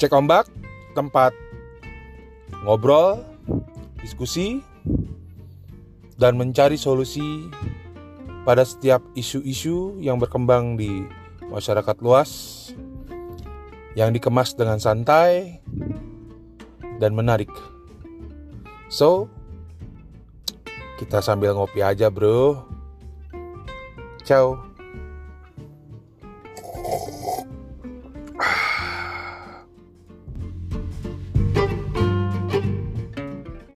Cek ombak, tempat ngobrol, diskusi, dan mencari solusi pada setiap isu-isu yang berkembang di masyarakat luas yang dikemas dengan santai dan menarik. So, kita sambil ngopi aja, bro. Ciao.